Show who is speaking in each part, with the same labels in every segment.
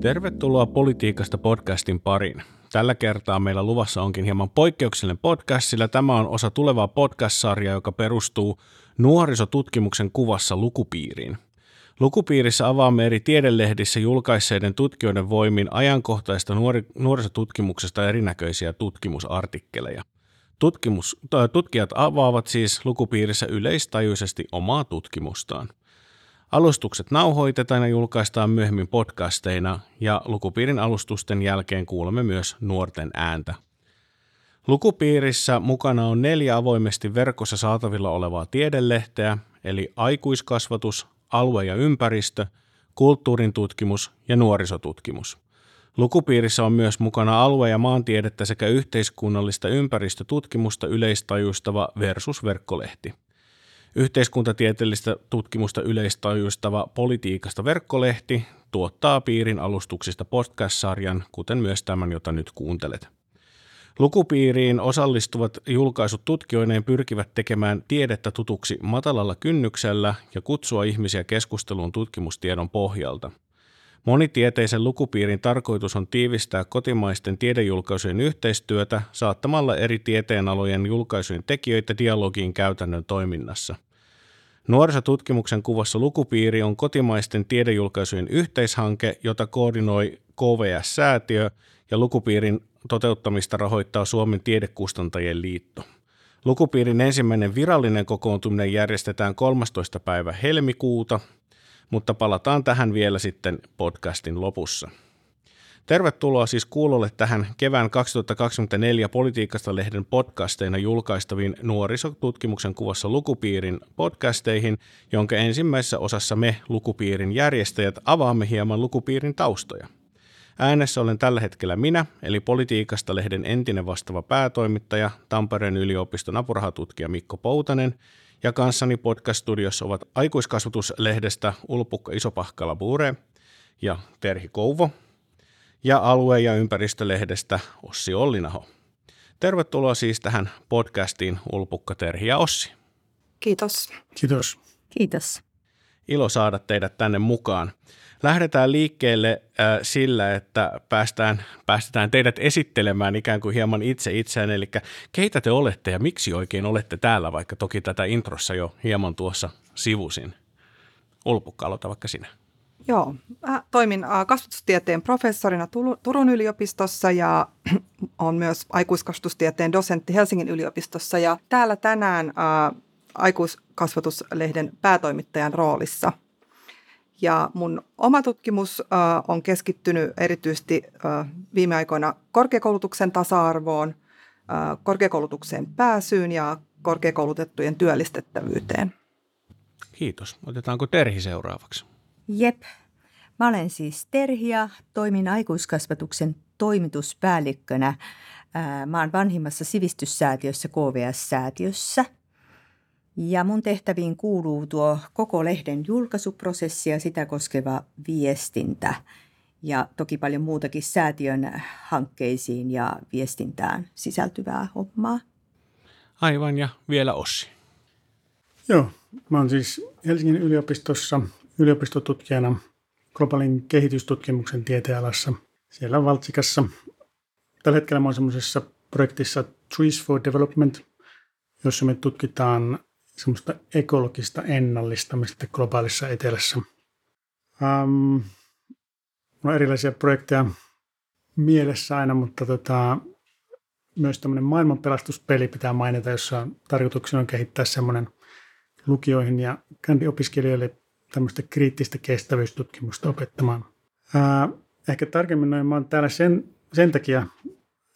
Speaker 1: Tervetuloa Politiikasta podcastin pariin. Tällä kertaa meillä luvassa onkin hieman poikkeuksellinen podcast, sillä tämä on osa tulevaa podcast-sarjaa, joka perustuu nuorisotutkimuksen kuvassa lukupiiriin. Lukupiirissä avaamme eri tiedelehdissä julkaisseiden tutkijoiden voimin ajankohtaista nuori, nuorisotutkimuksesta erinäköisiä tutkimusartikkeleja. Tutkimus, tutkijat avaavat siis lukupiirissä yleistajuisesti omaa tutkimustaan. Alustukset nauhoitetaan ja julkaistaan myöhemmin podcasteina ja lukupiirin alustusten jälkeen kuulemme myös nuorten ääntä. Lukupiirissä mukana on neljä avoimesti verkossa saatavilla olevaa tiedelehteä, eli aikuiskasvatus, alue ja ympäristö, kulttuurin tutkimus ja nuorisotutkimus. Lukupiirissä on myös mukana alue- ja maantiedettä sekä yhteiskunnallista ympäristötutkimusta yleistajuistava versus-verkkolehti. Yhteiskuntatieteellistä tutkimusta yleistajuistava Politiikasta verkkolehti tuottaa piirin alustuksista podcast-sarjan, kuten myös tämän, jota nyt kuuntelet. Lukupiiriin osallistuvat julkaisut tutkijoineen pyrkivät tekemään tiedettä tutuksi matalalla kynnyksellä ja kutsua ihmisiä keskusteluun tutkimustiedon pohjalta. Monitieteisen lukupiirin tarkoitus on tiivistää kotimaisten tiedejulkaisujen yhteistyötä saattamalla eri tieteenalojen julkaisujen tekijöitä dialogiin käytännön toiminnassa – Nuorisotutkimuksen kuvassa lukupiiri on kotimaisten tiedejulkaisujen yhteishanke, jota koordinoi KVS-säätiö ja lukupiirin toteuttamista rahoittaa Suomen tiedekustantajien liitto. Lukupiirin ensimmäinen virallinen kokoontuminen järjestetään 13. päivä helmikuuta, mutta palataan tähän vielä sitten podcastin lopussa. Tervetuloa siis kuulolle tähän kevään 2024 Politiikasta-lehden podcasteina julkaistaviin nuorisotutkimuksen kuvassa lukupiirin podcasteihin, jonka ensimmäisessä osassa me lukupiirin järjestäjät avaamme hieman lukupiirin taustoja. Äänessä olen tällä hetkellä minä, eli Politiikasta-lehden entinen vastaava päätoimittaja, Tampereen yliopiston apurahatutkija Mikko Poutanen, ja kanssani podcast-studiossa ovat aikuiskasvatuslehdestä Ulpukka Isopahkala Bure ja Terhi Kouvo – ja alue- ja ympäristölehdestä Ossi Ollinaho. Tervetuloa siis tähän podcastiin Ulpukka Terhi ja Ossi.
Speaker 2: Kiitos.
Speaker 3: Kiitos.
Speaker 2: Kiitos.
Speaker 1: Ilo saada teidät tänne mukaan. Lähdetään liikkeelle äh, sillä, että päästään, päästetään teidät esittelemään ikään kuin hieman itse itseään, eli keitä te olette ja miksi oikein olette täällä, vaikka toki tätä introssa jo hieman tuossa sivusin. Ulpukka, aloita vaikka sinä.
Speaker 2: Joo, mä toimin äh, kasvatustieteen professorina Turun yliopistossa ja on myös aikuiskasvatustieteen dosentti Helsingin yliopistossa ja täällä tänään äh, aikuiskasvatuslehden päätoimittajan roolissa. Ja mun oma tutkimus äh, on keskittynyt erityisesti viime aikoina korkeakoulutuksen tasa-arvoon, korkeakoulutukseen pääsyyn ja korkeakoulutettujen työllistettävyyteen.
Speaker 1: Kiitos. Otetaanko Terhi seuraavaksi?
Speaker 4: Jep. Mä olen siis Terhia, toimin aikuiskasvatuksen toimituspäällikkönä. Mä oon vanhimmassa sivistyssäätiössä KVS-säätiössä. Ja mun tehtäviin kuuluu tuo koko lehden julkaisuprosessi ja sitä koskeva viestintä. Ja toki paljon muutakin säätiön hankkeisiin ja viestintään sisältyvää hommaa.
Speaker 1: Aivan ja vielä Ossi.
Speaker 3: Joo, mä oon siis Helsingin yliopistossa yliopistotutkijana globaalin kehitystutkimuksen tieteenalassa siellä Valtsikassa. Tällä hetkellä mä olen semmoisessa projektissa Trees for Development, jossa me tutkitaan semmoista ekologista ennallistamista globaalissa etelässä. Um, on erilaisia projekteja mielessä aina, mutta tota, myös tämmöinen maailmanpelastuspeli pitää mainita, jossa tarkoituksena on kehittää semmoinen lukioihin ja kändiopiskelijoille tämmöistä kriittistä kestävyystutkimusta opettamaan. Ää, ehkä tarkemmin noin, mä oon täällä sen, sen takia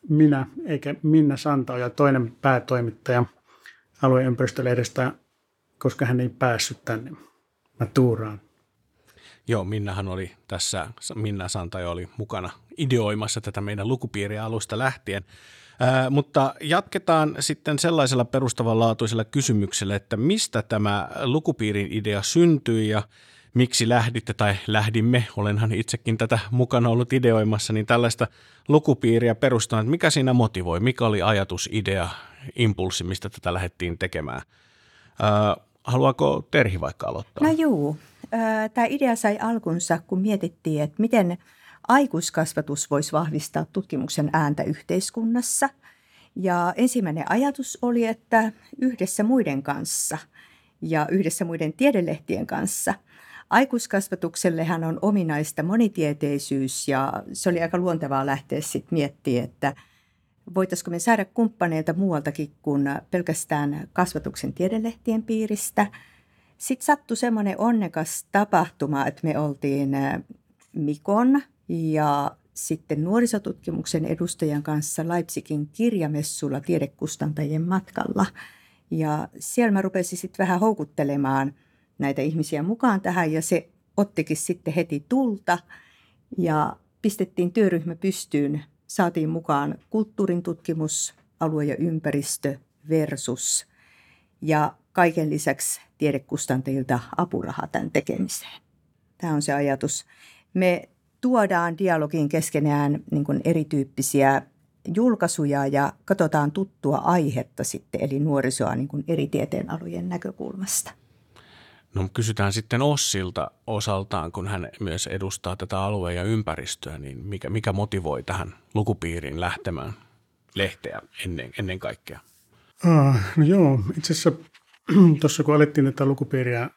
Speaker 3: minä, eikä Minna ja toinen päätoimittaja alueympäristölehdestä, koska hän ei päässyt tänne. Mä tuuraan.
Speaker 1: Joo, Minnahan oli tässä, Minna Santaja oli mukana ideoimassa tätä meidän lukupiiriä alusta lähtien. Ää, mutta jatketaan sitten sellaisella perustavanlaatuisella kysymyksellä, että mistä tämä lukupiirin idea syntyi ja miksi lähditte tai lähdimme, olenhan itsekin tätä mukana ollut ideoimassa, niin tällaista lukupiiriä perustaa, että mikä siinä motivoi, mikä oli ajatus, idea, impulssi, mistä tätä lähdettiin tekemään. Ää, haluaako Terhi vaikka aloittaa?
Speaker 4: No juu, tämä idea sai alkunsa, kun mietittiin, että miten aikuiskasvatus voisi vahvistaa tutkimuksen ääntä yhteiskunnassa. Ja ensimmäinen ajatus oli, että yhdessä muiden kanssa ja yhdessä muiden tiedelehtien kanssa – Aikuiskasvatuksellehan on ominaista monitieteisyys ja se oli aika luontevaa lähteä sitten miettimään, että voitaisiko me saada kumppaneilta muualtakin kuin pelkästään kasvatuksen tiedelehtien piiristä. Sitten sattui semmoinen onnekas tapahtuma, että me oltiin Mikon ja sitten nuorisotutkimuksen edustajan kanssa Leipzigin kirjamessulla tiedekustantajien matkalla. Ja siellä mä rupesin sitten vähän houkuttelemaan – näitä ihmisiä mukaan tähän ja se ottikin sitten heti tulta ja pistettiin työryhmä pystyyn. Saatiin mukaan kulttuurin tutkimus, alue ja ympäristö versus ja kaiken lisäksi tiedekustantajilta apuraha tämän tekemiseen. Tämä on se ajatus. Me tuodaan dialogiin keskenään niin erityyppisiä julkaisuja ja katsotaan tuttua aihetta sitten, eli nuorisoa niin eri tieteenalojen näkökulmasta.
Speaker 1: No kysytään sitten Ossilta osaltaan, kun hän myös edustaa tätä aluea ja ympäristöä, niin mikä, mikä motivoi tähän lukupiiriin lähtemään lehteä ennen, ennen kaikkea?
Speaker 3: Uh, no joo, itse asiassa tuossa kun alettiin tätä lukupiiriä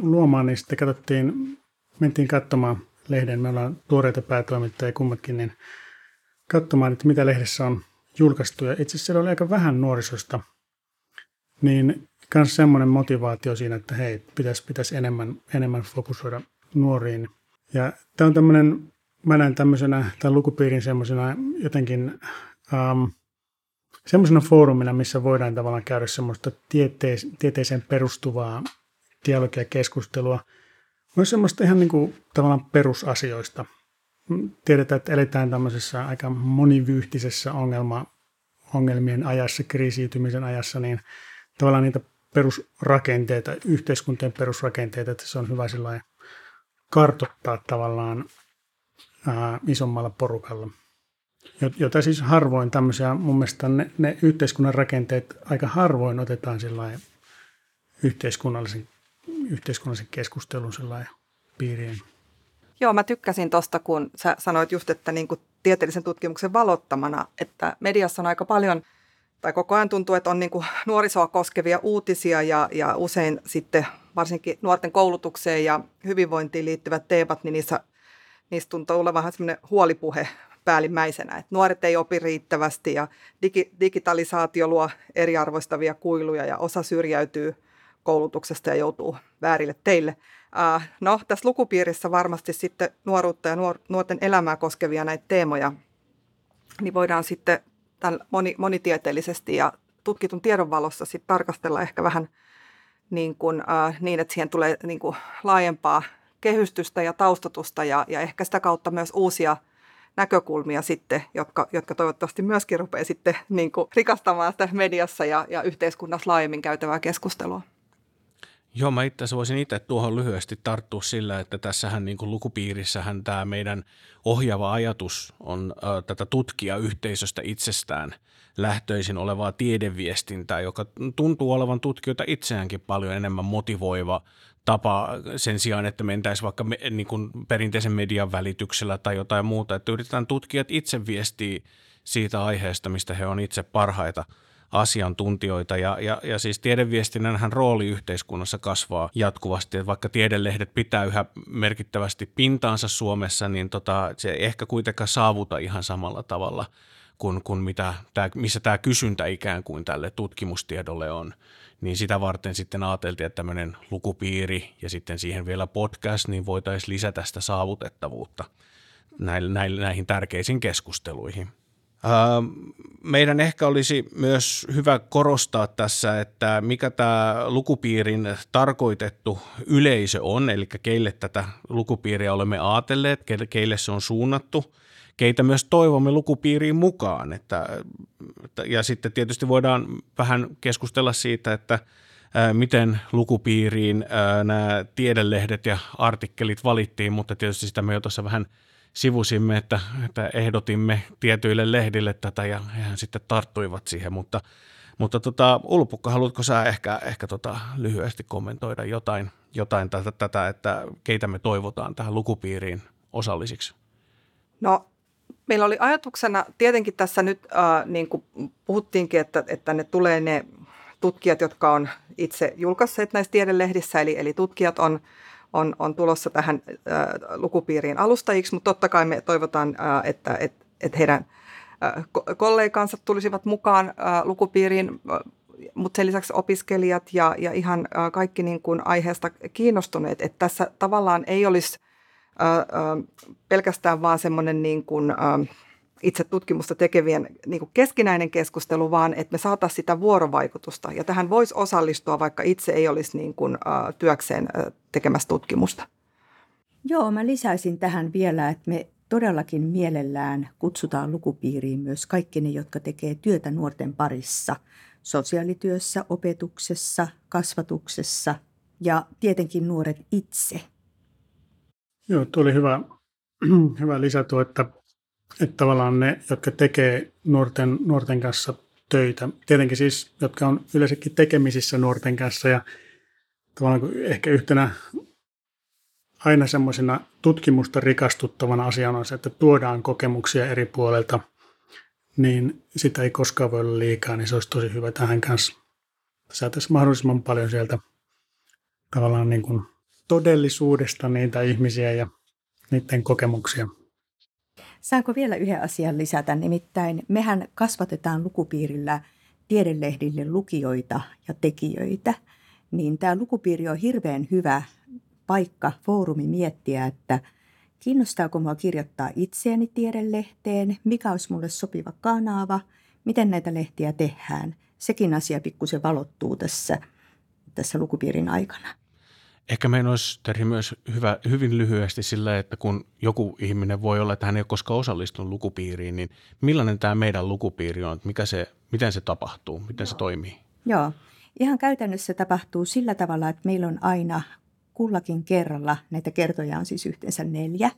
Speaker 3: luomaan, niin sitten katsottiin, mentiin katsomaan lehden, me ollaan tuoreita päätoimittajia kummatkin, niin katsomaan, että mitä lehdessä on julkaistu. Ja itse asiassa siellä oli aika vähän nuorisosta, niin myös semmoinen motivaatio siinä, että hei, pitäisi, pitäisi enemmän, enemmän fokusoida nuoriin. Ja tämä on tämmöinen, mä näen tämmöisenä, tämän lukupiirin semmoisena jotenkin um, semmoisena foorumina, missä voidaan tavallaan käydä semmoista tieteis, tieteeseen perustuvaa dialogia ja keskustelua. Myös semmoista ihan niin kuin tavallaan perusasioista. Tiedetään, että eletään tämmöisessä aika monivyyhtisessä ongelma, ongelmien ajassa, kriisiytymisen ajassa, niin tavallaan niitä perusrakenteita, yhteiskuntien perusrakenteita, että se on hyvä sillä kartottaa tavallaan ää, isommalla porukalla. Jota siis harvoin tämmöisiä, mun mielestä ne, ne yhteiskunnan rakenteet aika harvoin otetaan yhteiskunnallisen, yhteiskunnallisen keskustelun piiriin.
Speaker 2: Joo, mä tykkäsin tuosta, kun sä sanoit just, että niin kuin tieteellisen tutkimuksen valottamana, että mediassa on aika paljon – tai koko ajan tuntuu, että on niin kuin nuorisoa koskevia uutisia ja, ja usein sitten varsinkin nuorten koulutukseen ja hyvinvointiin liittyvät teemat, niin niissä, niissä tuntuu olevan vähän semmoinen huolipuhe päällimmäisenä, että nuoret ei opi riittävästi ja digi, digitalisaatio luo eriarvoistavia kuiluja ja osa syrjäytyy koulutuksesta ja joutuu väärille teille. No, tässä lukupiirissä varmasti sitten nuoruutta ja nuor- nuorten elämää koskevia näitä teemoja, niin voidaan sitten moni, monitieteellisesti ja tutkitun tiedon valossa sit tarkastella ehkä vähän niin, kuin, äh, niin että siihen tulee niin kuin laajempaa kehystystä ja taustatusta ja, ja ehkä sitä kautta myös uusia näkökulmia sitten, jotka, jotka toivottavasti myöskin rupeaa sitten niin kuin rikastamaan sitä mediassa ja, ja yhteiskunnassa laajemmin käytävää keskustelua.
Speaker 1: Joo, mä itse voisin itse tuohon lyhyesti tarttua sillä, että tässähän niin kuin lukupiirissähän tämä meidän ohjaava ajatus on äh, tätä tutkijayhteisöstä itsestään lähtöisin olevaa tiedeviestintää, joka tuntuu olevan tutkijoita itseäänkin paljon enemmän motivoiva tapa sen sijaan, että mentäisiin vaikka me, niin kuin perinteisen median välityksellä tai jotain muuta, että yritetään tutkijat itse viestiä siitä aiheesta, mistä he on itse parhaita – asiantuntijoita ja, ja, ja siis tiedeviestinnänhän rooli yhteiskunnassa kasvaa jatkuvasti, että vaikka tiedelehdet pitää yhä merkittävästi pintaansa Suomessa, niin tota, se ei ehkä kuitenkaan saavuta ihan samalla tavalla kuin, kuin mitä tää, missä tämä kysyntä ikään kuin tälle tutkimustiedolle on. Niin sitä varten sitten ajateltiin, että tämmöinen lukupiiri ja sitten siihen vielä podcast, niin voitaisiin lisätä sitä saavutettavuutta näihin, näihin tärkeisiin keskusteluihin. Meidän ehkä olisi myös hyvä korostaa tässä, että mikä tämä lukupiirin tarkoitettu yleisö on, eli keille tätä lukupiiriä olemme ajatelleet, keille se on suunnattu, keitä myös toivomme lukupiiriin mukaan. Että, ja sitten tietysti voidaan vähän keskustella siitä, että miten lukupiiriin nämä tiedelehdet ja artikkelit valittiin, mutta tietysti sitä me jo tuossa vähän – sivusimme, että, että ehdotimme tietyille lehdille tätä ja hehän sitten tarttuivat siihen, mutta, mutta tota, Ulpukka, haluatko sä ehkä, ehkä tota, lyhyesti kommentoida jotain, jotain tätä, tätä, että keitä me toivotaan tähän lukupiiriin osallisiksi?
Speaker 2: No meillä oli ajatuksena, tietenkin tässä nyt äh, niin kuin puhuttiinkin, että, että ne tulee ne tutkijat, jotka on itse julkaisseet näissä tiedelehdissä, eli, eli tutkijat on, on, on tulossa tähän äh, lukupiiriin alustajiksi, mutta totta kai me toivotaan, äh, että et, et heidän äh, kollegansa tulisivat mukaan lukupiiriin, mutta sen lisäksi opiskelijat ja, ja ihan kaikki niin kuin aiheesta kiinnostuneet, että tässä tavallaan ei olisi pelkästään vaan semmoinen niin kuin, äh, itse tutkimusta tekevien niin kuin keskinäinen keskustelu, vaan että me saataisiin sitä vuorovaikutusta. Ja tähän voisi osallistua, vaikka itse ei olisi niin kuin, ä, työkseen ä, tekemässä tutkimusta.
Speaker 4: Joo, mä lisäisin tähän vielä, että me todellakin mielellään kutsutaan lukupiiriin myös kaikki ne, jotka tekee työtä nuorten parissa, sosiaalityössä, opetuksessa, kasvatuksessa ja tietenkin nuoret itse.
Speaker 3: Joo, tuo oli hyvä, hyvä lisätuo, että että tavallaan ne, jotka tekee nuorten, nuorten kanssa töitä, tietenkin siis, jotka on yleensäkin tekemisissä nuorten kanssa ja tavallaan ehkä yhtenä aina semmoisena tutkimusta rikastuttavana asiana on se, että tuodaan kokemuksia eri puolelta, niin sitä ei koskaan voi olla liikaa, niin se olisi tosi hyvä tähän kanssa. Saataisiin mahdollisimman paljon sieltä tavallaan niin kuin todellisuudesta niitä ihmisiä ja niiden kokemuksia.
Speaker 4: Saanko vielä yhden asian lisätä? Nimittäin mehän kasvatetaan lukupiirillä tiedelehdille lukijoita ja tekijöitä. Niin tämä lukupiiri on hirveän hyvä paikka, foorumi miettiä, että kiinnostaako minua kirjoittaa itseäni tiedelehteen, mikä olisi mulle sopiva kanava, miten näitä lehtiä tehdään. Sekin asia pikkusen valottuu tässä, tässä lukupiirin aikana.
Speaker 1: Ehkä meidän olisi, Terhi, myös hyvä, hyvin lyhyesti sillä, että kun joku ihminen voi olla, että hän ei ole koskaan osallistunut lukupiiriin, niin millainen tämä meidän lukupiiri on? Mikä se, miten se tapahtuu? Miten Joo. se toimii?
Speaker 4: Joo, ihan käytännössä tapahtuu sillä tavalla, että meillä on aina kullakin kerralla, näitä kertoja on siis yhteensä neljä,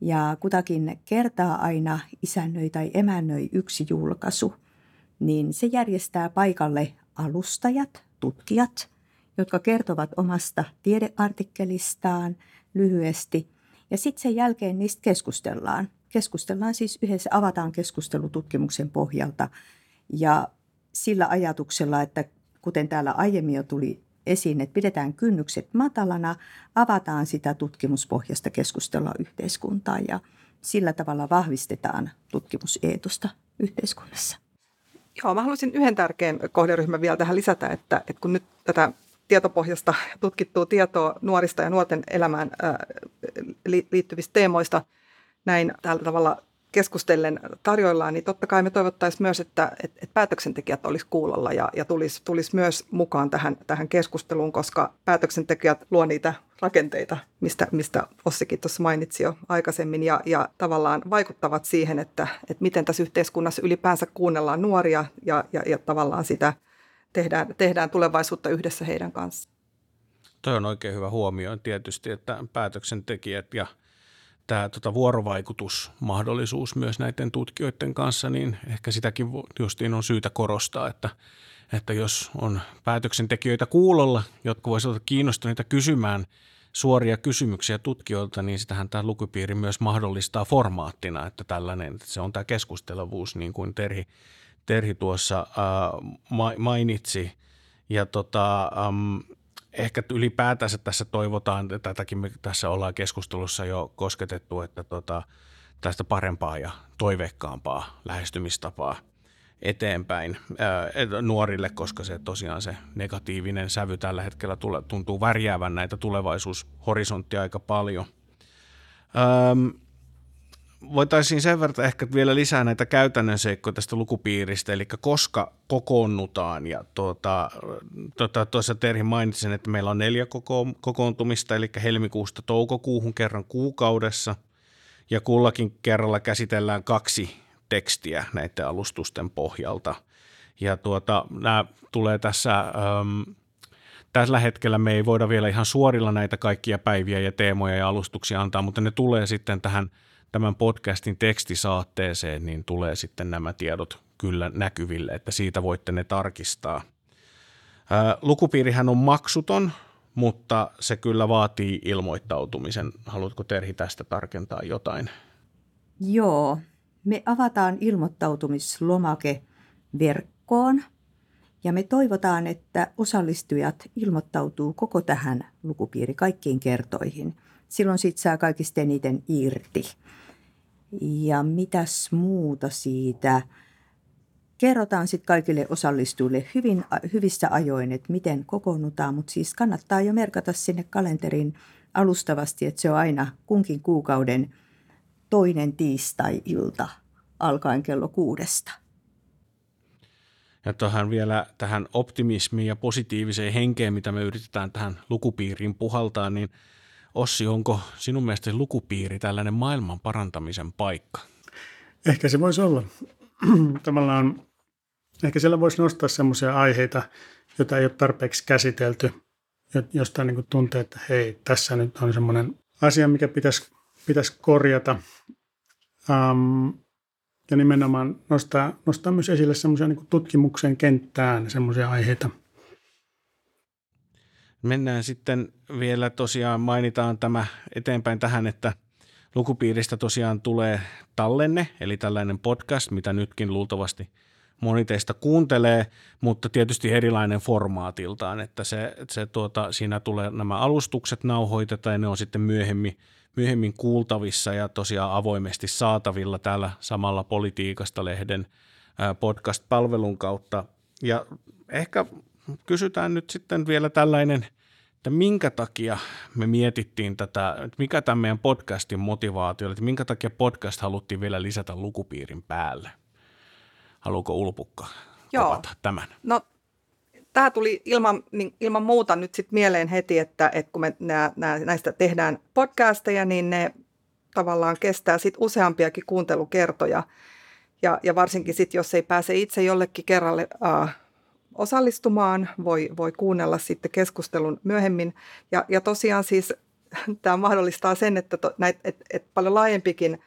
Speaker 4: ja kutakin kertaa aina isännöi tai emännöi yksi julkaisu, niin se järjestää paikalle alustajat, tutkijat – jotka kertovat omasta tiedeartikkelistaan lyhyesti. Ja sitten sen jälkeen niistä keskustellaan. Keskustellaan siis yhdessä, avataan keskustelu tutkimuksen pohjalta. Ja sillä ajatuksella, että kuten täällä aiemmin jo tuli esiin, että pidetään kynnykset matalana, avataan sitä tutkimuspohjasta keskustelua yhteiskuntaa ja sillä tavalla vahvistetaan tutkimuseetosta yhteiskunnassa.
Speaker 2: Joo, mä haluaisin yhden tärkeän kohderyhmän vielä tähän lisätä, että, että kun nyt tätä tietopohjasta tutkittua tietoa nuorista ja nuorten elämään liittyvistä teemoista. Näin tällä tavalla keskustellen tarjoillaan, niin totta kai me toivottaisiin myös, että, että, päätöksentekijät olisi kuulolla ja, ja tulisi, tulisi myös mukaan tähän, tähän keskusteluun, koska päätöksentekijät luo niitä rakenteita, mistä, mistä Ossikin tuossa mainitsi jo aikaisemmin, ja, ja tavallaan vaikuttavat siihen, että, että miten tässä yhteiskunnassa ylipäänsä kuunnellaan nuoria ja, ja, ja tavallaan sitä – tehdään, tehdään tulevaisuutta yhdessä heidän kanssaan.
Speaker 1: Toi on oikein hyvä huomio tietysti, että päätöksentekijät ja tämä tota, vuorovaikutusmahdollisuus myös näiden tutkijoiden kanssa, niin ehkä sitäkin justiin on syytä korostaa, että, että jos on päätöksentekijöitä kuulolla, jotka voisivat olla kiinnostuneita kysymään suoria kysymyksiä tutkijoilta, niin sitähän tämä lukupiiri myös mahdollistaa formaattina, että tällainen, että se on tämä keskustelevuus, niin kuin Terhi Terhi tuossa äh, mainitsi. Ja tota, um, ehkä ylipäätänsä tässä toivotaan, tätäkin me tässä ollaan keskustelussa jo kosketettu, että tota, tästä parempaa ja toiveikkaampaa lähestymistapaa eteenpäin ää, nuorille, koska se tosiaan se negatiivinen sävy tällä hetkellä tule, tuntuu värjäävän näitä tulevaisuushorisonttia aika paljon. Voitaisiin sen verran ehkä vielä lisää näitä käytännön seikkoja tästä lukupiiristä, eli koska kokoonnutaan. Ja tuota, tuota, tuossa Terhi mainitsin, että meillä on neljä koko, kokoontumista, eli helmikuusta toukokuuhun kerran kuukaudessa, ja kullakin kerralla käsitellään kaksi tekstiä näiden alustusten pohjalta. Ja tuota, nämä tulee tässä... Ähm, Tällä hetkellä me ei voida vielä ihan suorilla näitä kaikkia päiviä ja teemoja ja alustuksia antaa, mutta ne tulee sitten tähän – tämän podcastin tekstisaatteeseen, niin tulee sitten nämä tiedot kyllä näkyville, että siitä voitte ne tarkistaa. Lukupiirihän on maksuton, mutta se kyllä vaatii ilmoittautumisen. Haluatko Terhi tästä tarkentaa jotain?
Speaker 4: Joo, me avataan ilmoittautumislomake verkkoon ja me toivotaan, että osallistujat ilmoittautuu koko tähän lukupiiri kaikkiin kertoihin. Silloin siitä saa kaikista eniten irti. Ja mitäs muuta siitä? Kerrotaan sitten kaikille osallistujille hyvin, hyvissä ajoin, että miten kokoonnutaan, mutta siis kannattaa jo merkata sinne kalenterin alustavasti, että se on aina kunkin kuukauden toinen tiistai-ilta alkaen kello kuudesta.
Speaker 1: Ja tähän vielä tähän optimismiin ja positiiviseen henkeen, mitä me yritetään tähän lukupiiriin puhaltaa, niin Ossi, onko sinun mielestä lukupiiri tällainen maailman parantamisen paikka?
Speaker 3: Ehkä se voisi olla. Tavallaan, ehkä siellä voisi nostaa sellaisia aiheita, joita ei ole tarpeeksi käsitelty, josta niin tuntee, että hei, tässä nyt on semmoinen asia, mikä pitäisi, pitäisi korjata. Um, ja nimenomaan nostaa, nostaa myös esille semmoisia niin tutkimuksen kenttään semmoisia aiheita.
Speaker 1: Mennään sitten vielä tosiaan mainitaan tämä eteenpäin tähän, että lukupiiristä tosiaan tulee tallenne, eli tällainen podcast, mitä nytkin luultavasti moni teistä kuuntelee, mutta tietysti erilainen formaatiltaan, että se, se tuota, siinä tulee nämä alustukset nauhoitetaan ja ne on sitten myöhemmin – myöhemmin kuultavissa ja tosiaan avoimesti saatavilla täällä samalla Politiikasta-lehden podcast-palvelun kautta. Ja ehkä kysytään nyt sitten vielä tällainen, että minkä takia me mietittiin tätä, että mikä tämä meidän podcastin motivaatio, että minkä takia podcast haluttiin vielä lisätä lukupiirin päälle. Haluuko Ulpukka Joo. tämän?
Speaker 2: No tämä tuli ilman, niin ilman muuta nyt sit mieleen heti, että, että kun me nää, nää, näistä tehdään podcasteja, niin ne tavallaan kestää sit useampiakin kuuntelukertoja. Ja, ja varsinkin sitten, jos ei pääse itse jollekin kerralle äh, osallistumaan, voi, voi kuunnella sitten keskustelun myöhemmin. Ja, ja tosiaan siis tämä mahdollistaa sen, että to, näit, et, et paljon laajempikin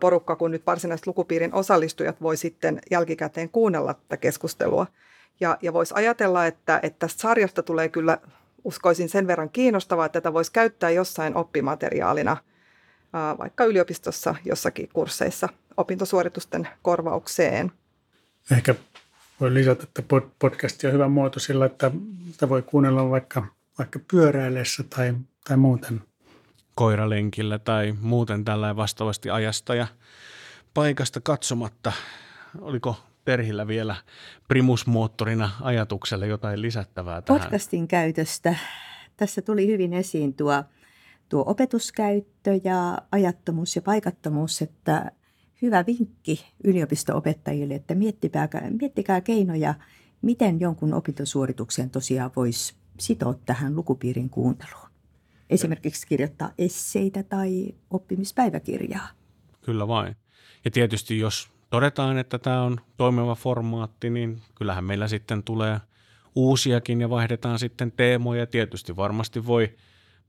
Speaker 2: porukka kuin nyt varsinaiset lukupiirin osallistujat voi sitten jälkikäteen kuunnella tätä keskustelua. Ja, ja voisi ajatella, että, että tästä sarjasta tulee kyllä, uskoisin sen verran kiinnostavaa, että tätä voisi käyttää jossain oppimateriaalina, vaikka yliopistossa jossakin kursseissa opintosuoritusten korvaukseen.
Speaker 3: Ehkä voi lisätä, että podcast on hyvä muoto sillä, että sitä voi kuunnella vaikka, vaikka pyöräillessä tai, tai muuten.
Speaker 1: Koiralenkillä tai muuten tällä vastaavasti ajasta ja paikasta katsomatta. Oliko Terhillä vielä primusmoottorina ajatukselle jotain lisättävää tähän?
Speaker 4: Podcastin käytöstä. Tässä tuli hyvin esiin tuo, tuo opetuskäyttö ja ajattomuus ja paikattomuus, että hyvä vinkki yliopisto-opettajille, että miettikää, miettikää keinoja, miten jonkun opintosuorituksen tosiaan voisi sitoa tähän lukupiirin kuunteluun. Esimerkiksi kirjoittaa esseitä tai oppimispäiväkirjaa.
Speaker 1: Kyllä vain. Ja tietysti jos todetaan, että tämä on toimiva formaatti, niin kyllähän meillä sitten tulee uusiakin ja vaihdetaan sitten teemoja. Tietysti varmasti voi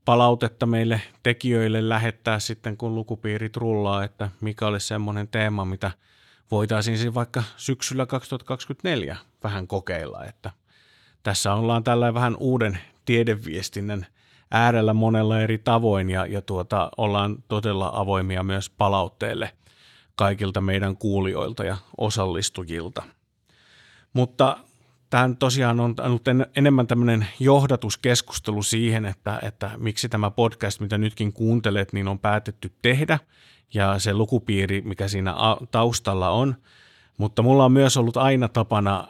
Speaker 1: palautetta meille tekijöille lähettää sitten, kun lukupiirit rullaa, että mikä olisi semmoinen teema, mitä voitaisiin siis vaikka syksyllä 2024 vähän kokeilla, että tässä ollaan tällä vähän uuden tiedeviestinnän äärellä monella eri tavoin ja, ja tuota, ollaan todella avoimia myös palautteelle – kaikilta meidän kuulijoilta ja osallistujilta. Mutta tämä tosiaan on ollut enemmän tämmöinen johdatuskeskustelu siihen, että, että miksi tämä podcast, mitä nytkin kuuntelet, niin on päätetty tehdä ja se lukupiiri, mikä siinä taustalla on. Mutta mulla on myös ollut aina tapana,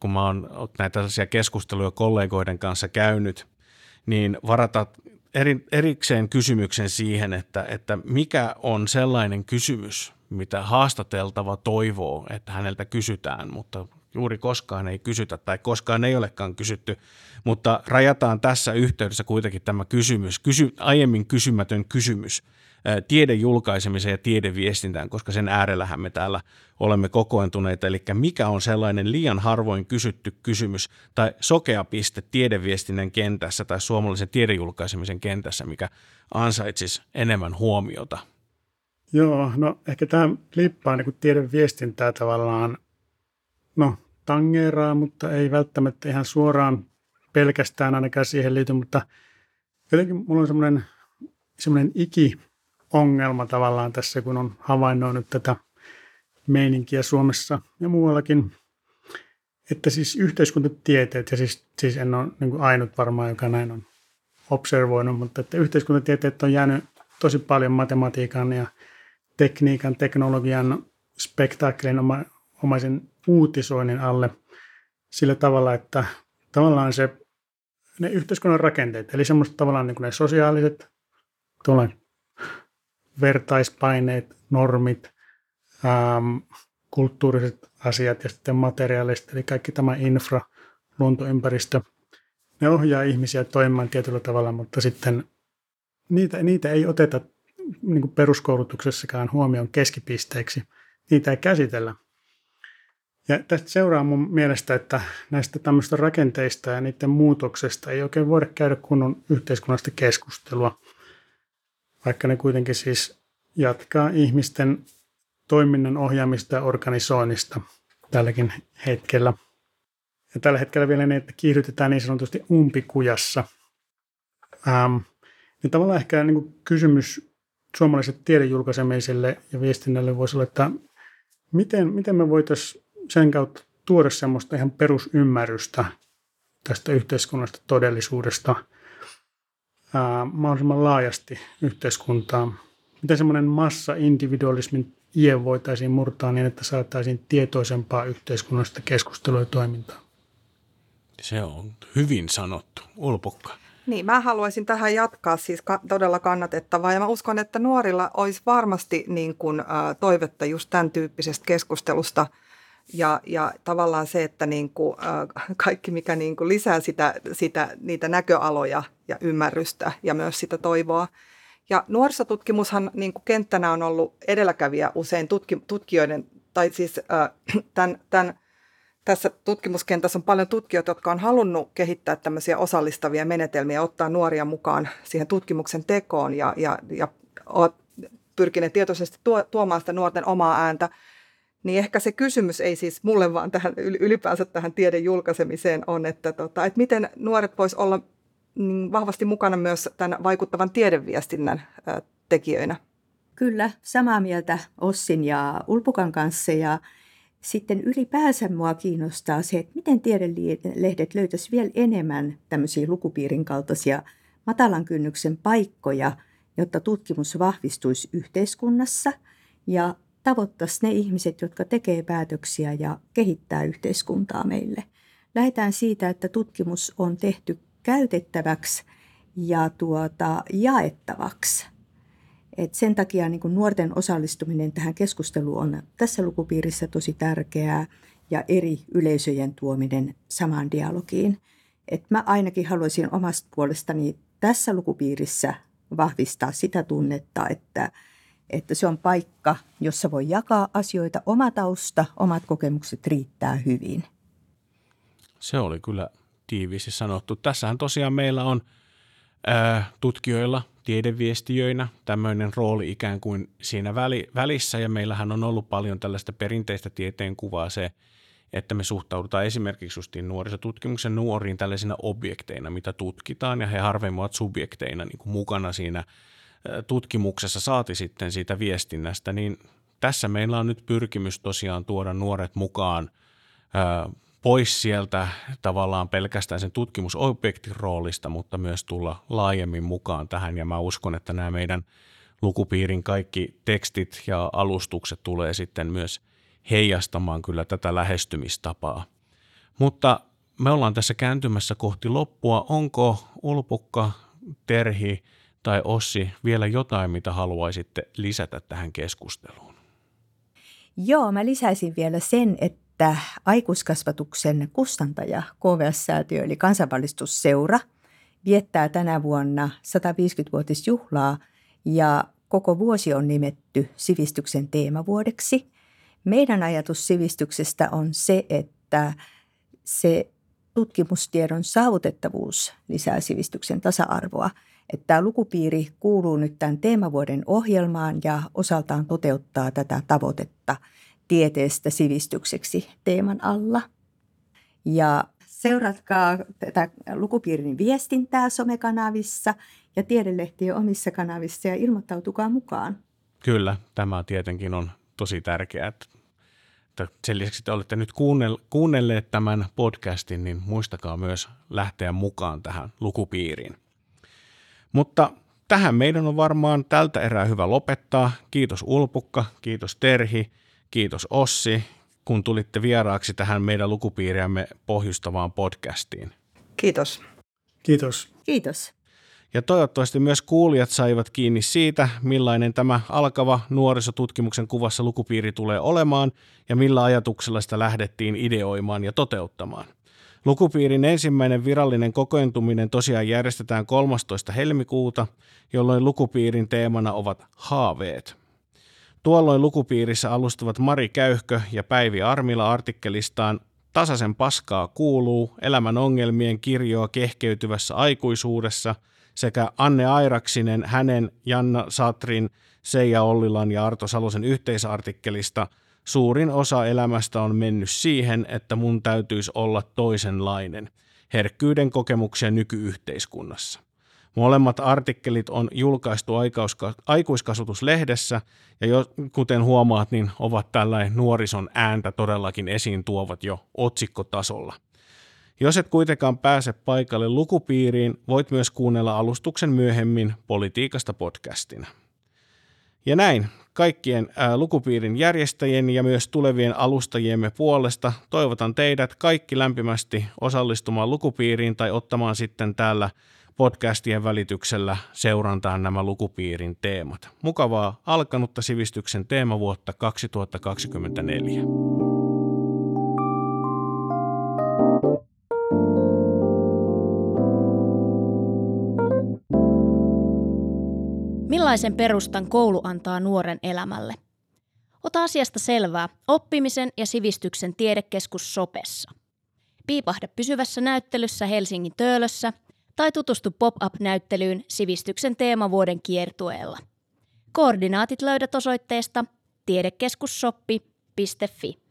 Speaker 1: kun mä oon näitä tällaisia keskusteluja kollegoiden kanssa käynyt, niin varata erikseen kysymyksen siihen, että, että mikä on sellainen kysymys, mitä haastateltava toivoo, että häneltä kysytään, mutta juuri koskaan ei kysytä tai koskaan ei olekaan kysytty, mutta rajataan tässä yhteydessä kuitenkin tämä kysymys, kysy, aiemmin kysymätön kysymys tieden julkaisemiseen ja tiedeviestintään, koska sen äärellähän me täällä olemme kokoontuneita, eli mikä on sellainen liian harvoin kysytty kysymys tai sokea piste tiedeviestinnän kentässä tai suomalaisen tiedejulkaisemisen kentässä, mikä ansaitsisi enemmän huomiota?
Speaker 3: Joo, no ehkä tämä liippaa niin tiedon viestintää tavallaan, no tangeeraa, mutta ei välttämättä ihan suoraan pelkästään ainakaan siihen liity, mutta jotenkin mulla on semmoinen, semmoinen iki ongelma tavallaan tässä, kun on havainnoinut tätä meininkiä Suomessa ja muuallakin. Että siis yhteiskuntatieteet, ja siis, siis en ole niin ainut varmaan, joka näin on observoinut, mutta että yhteiskuntatieteet on jäänyt tosi paljon matematiikan ja tekniikan, teknologian, spektaakkelin omaisen uutisoinnin alle sillä tavalla, että tavallaan se, ne yhteiskunnan rakenteet, eli semmoista tavallaan niin kuin ne sosiaaliset, vertaispaineet, normit, ähm, kulttuuriset asiat ja sitten materiaaliset, eli kaikki tämä infra, luontoympäristö, ne ohjaa ihmisiä toimimaan tietyllä tavalla, mutta sitten niitä, niitä ei oteta niin kuin peruskoulutuksessakaan huomioon keskipisteeksi. Niitä ei käsitellä. Ja tästä seuraa mun mielestä, että näistä tämmöistä rakenteista ja niiden muutoksesta ei oikein voida käydä kunnon yhteiskunnallista keskustelua, vaikka ne kuitenkin siis jatkaa ihmisten toiminnan ohjaamista ja organisoinnista tälläkin hetkellä. Ja tällä hetkellä vielä ne, että kiihdytetään niin sanotusti umpikujassa. Ähm, niin tavallaan ehkä niin kuin kysymys suomalaiselle tiedejulkaisemiselle ja viestinnälle voisi olla, että miten, miten me voitaisiin sen kautta tuoda semmoista ihan perusymmärrystä tästä yhteiskunnasta todellisuudesta ää, mahdollisimman laajasti yhteiskuntaan. Miten semmoinen massa-individualismin ie voitaisiin murtaa niin, että saataisiin tietoisempaa yhteiskunnallista keskustelua ja toimintaa?
Speaker 1: Se on hyvin sanottu. Ulpukka.
Speaker 2: Niin, mä haluaisin tähän jatkaa siis ka- todella kannatettavaa ja mä uskon, että nuorilla olisi varmasti niin kuin, ä, toivetta just tämän tyyppisestä keskustelusta ja, ja tavallaan se, että niin kuin, ä, kaikki mikä niin kuin lisää sitä, sitä, niitä näköaloja ja ymmärrystä ja myös sitä toivoa. Ja nuorisotutkimushan niin kuin kenttänä on ollut edelläkävijä usein tutki, tutkijoiden, tai siis ä, tämän, tämän tässä tutkimuskentässä on paljon tutkijoita, jotka on halunnut kehittää tämmöisiä osallistavia menetelmiä, ottaa nuoria mukaan siihen tutkimuksen tekoon ja, ja, ja ovat pyrkineet tietoisesti tuo, tuomaan sitä nuorten omaa ääntä. Niin ehkä se kysymys ei siis mulle vaan tähän ylipäänsä tähän tieden julkaisemiseen on, että, tota, että miten nuoret vois olla niin vahvasti mukana myös tämän vaikuttavan tiedeviestinnän tekijöinä.
Speaker 4: Kyllä, samaa mieltä Ossin ja Ulpukan kanssa ja sitten ylipäänsä mua kiinnostaa se, että miten tiedelehdet löytäisi vielä enemmän tämmöisiä lukupiirin kaltaisia matalan kynnyksen paikkoja, jotta tutkimus vahvistuisi yhteiskunnassa ja tavoittaisi ne ihmiset, jotka tekee päätöksiä ja kehittää yhteiskuntaa meille. Lähdetään siitä, että tutkimus on tehty käytettäväksi ja tuota, jaettavaksi. Et sen takia niin kuin nuorten osallistuminen tähän keskusteluun on tässä lukupiirissä tosi tärkeää ja eri yleisöjen tuominen samaan dialogiin. Et mä ainakin haluaisin omasta puolestani tässä lukupiirissä vahvistaa sitä tunnetta, että, että se on paikka, jossa voi jakaa asioita. Oma tausta, omat kokemukset riittää hyvin.
Speaker 1: Se oli kyllä tiiviisti sanottu. Tässähän tosiaan meillä on ää, tutkijoilla tiedeviestijöinä tämmöinen rooli ikään kuin siinä väli, välissä ja meillähän on ollut paljon tällaista perinteistä tieteen kuvaa se, että me suhtaudutaan esimerkiksi justiin nuorisotutkimuksen nuoriin tällaisina objekteina, mitä tutkitaan ja he harvemmin ovat subjekteina niin kuin mukana siinä tutkimuksessa saati sitten siitä viestinnästä, niin tässä meillä on nyt pyrkimys tosiaan tuoda nuoret mukaan pois sieltä tavallaan pelkästään sen tutkimusobjektin roolista, mutta myös tulla laajemmin mukaan tähän. Ja mä uskon, että nämä meidän lukupiirin kaikki tekstit ja alustukset tulee sitten myös heijastamaan kyllä tätä lähestymistapaa. Mutta me ollaan tässä kääntymässä kohti loppua. Onko Ulpukka, Terhi tai Ossi vielä jotain, mitä haluaisitte lisätä tähän keskusteluun?
Speaker 4: Joo, mä lisäisin vielä sen, että aikuiskasvatuksen kustantaja KVS-säätiö eli kansanvalistusseura viettää tänä vuonna 150-vuotisjuhlaa ja koko vuosi on nimetty sivistyksen teemavuodeksi. Meidän ajatus sivistyksestä on se, että se tutkimustiedon saavutettavuus lisää sivistyksen tasa-arvoa. Että lukupiiri kuuluu nyt tämän teemavuoden ohjelmaan ja osaltaan toteuttaa tätä tavoitetta – tieteestä sivistykseksi teeman alla. Ja seuratkaa tätä lukupiirin viestintää somekanavissa ja tiedelehtien omissa kanavissa ja ilmoittautukaa mukaan.
Speaker 1: Kyllä, tämä tietenkin on tosi tärkeää, että sen lisäksi, että olette nyt kuunnelleet tämän podcastin, niin muistakaa myös lähteä mukaan tähän lukupiiriin. Mutta tähän meidän on varmaan tältä erää hyvä lopettaa. Kiitos Ulpukka, kiitos Terhi, kiitos Ossi, kun tulitte vieraaksi tähän meidän lukupiiriämme pohjustavaan podcastiin.
Speaker 2: Kiitos.
Speaker 3: Kiitos.
Speaker 4: Kiitos.
Speaker 1: Ja toivottavasti myös kuulijat saivat kiinni siitä, millainen tämä alkava nuorisotutkimuksen kuvassa lukupiiri tulee olemaan ja millä ajatuksella sitä lähdettiin ideoimaan ja toteuttamaan. Lukupiirin ensimmäinen virallinen kokoontuminen tosiaan järjestetään 13. helmikuuta, jolloin lukupiirin teemana ovat haaveet. Tuolloin lukupiirissä alustavat Mari Käyhkö ja Päivi Armila artikkelistaan Tasaisen paskaa kuuluu elämän ongelmien kirjoa kehkeytyvässä aikuisuudessa – sekä Anne Airaksinen hänen, Janna Satrin, Seija Ollilan ja Arto Salosen yhteisartikkelista Suurin osa elämästä on mennyt siihen, että mun täytyisi olla toisenlainen. Herkkyyden kokemuksia nykyyhteiskunnassa. Molemmat artikkelit on julkaistu aikuiskasvatuslehdessä ja jo, kuten huomaat, niin ovat tällainen nuorison ääntä todellakin esiin tuovat jo otsikkotasolla. Jos et kuitenkaan pääse paikalle lukupiiriin, voit myös kuunnella alustuksen myöhemmin politiikasta podcastina. Ja näin, kaikkien lukupiirin järjestäjien ja myös tulevien alustajiemme puolesta toivotan teidät kaikki lämpimästi osallistumaan lukupiiriin tai ottamaan sitten täällä podcastien välityksellä seurantaan nämä lukupiirin teemat. Mukavaa alkanutta sivistyksen teemavuotta 2024.
Speaker 5: Millaisen perustan koulu antaa nuoren elämälle? Ota asiasta selvää oppimisen ja sivistyksen tiedekeskus Sopessa. Piipahda pysyvässä näyttelyssä Helsingin Töölössä tai tutustu pop-up-näyttelyyn sivistyksen teemavuoden kiertueella. Koordinaatit löydät osoitteesta tiedekeskussoppi.fi.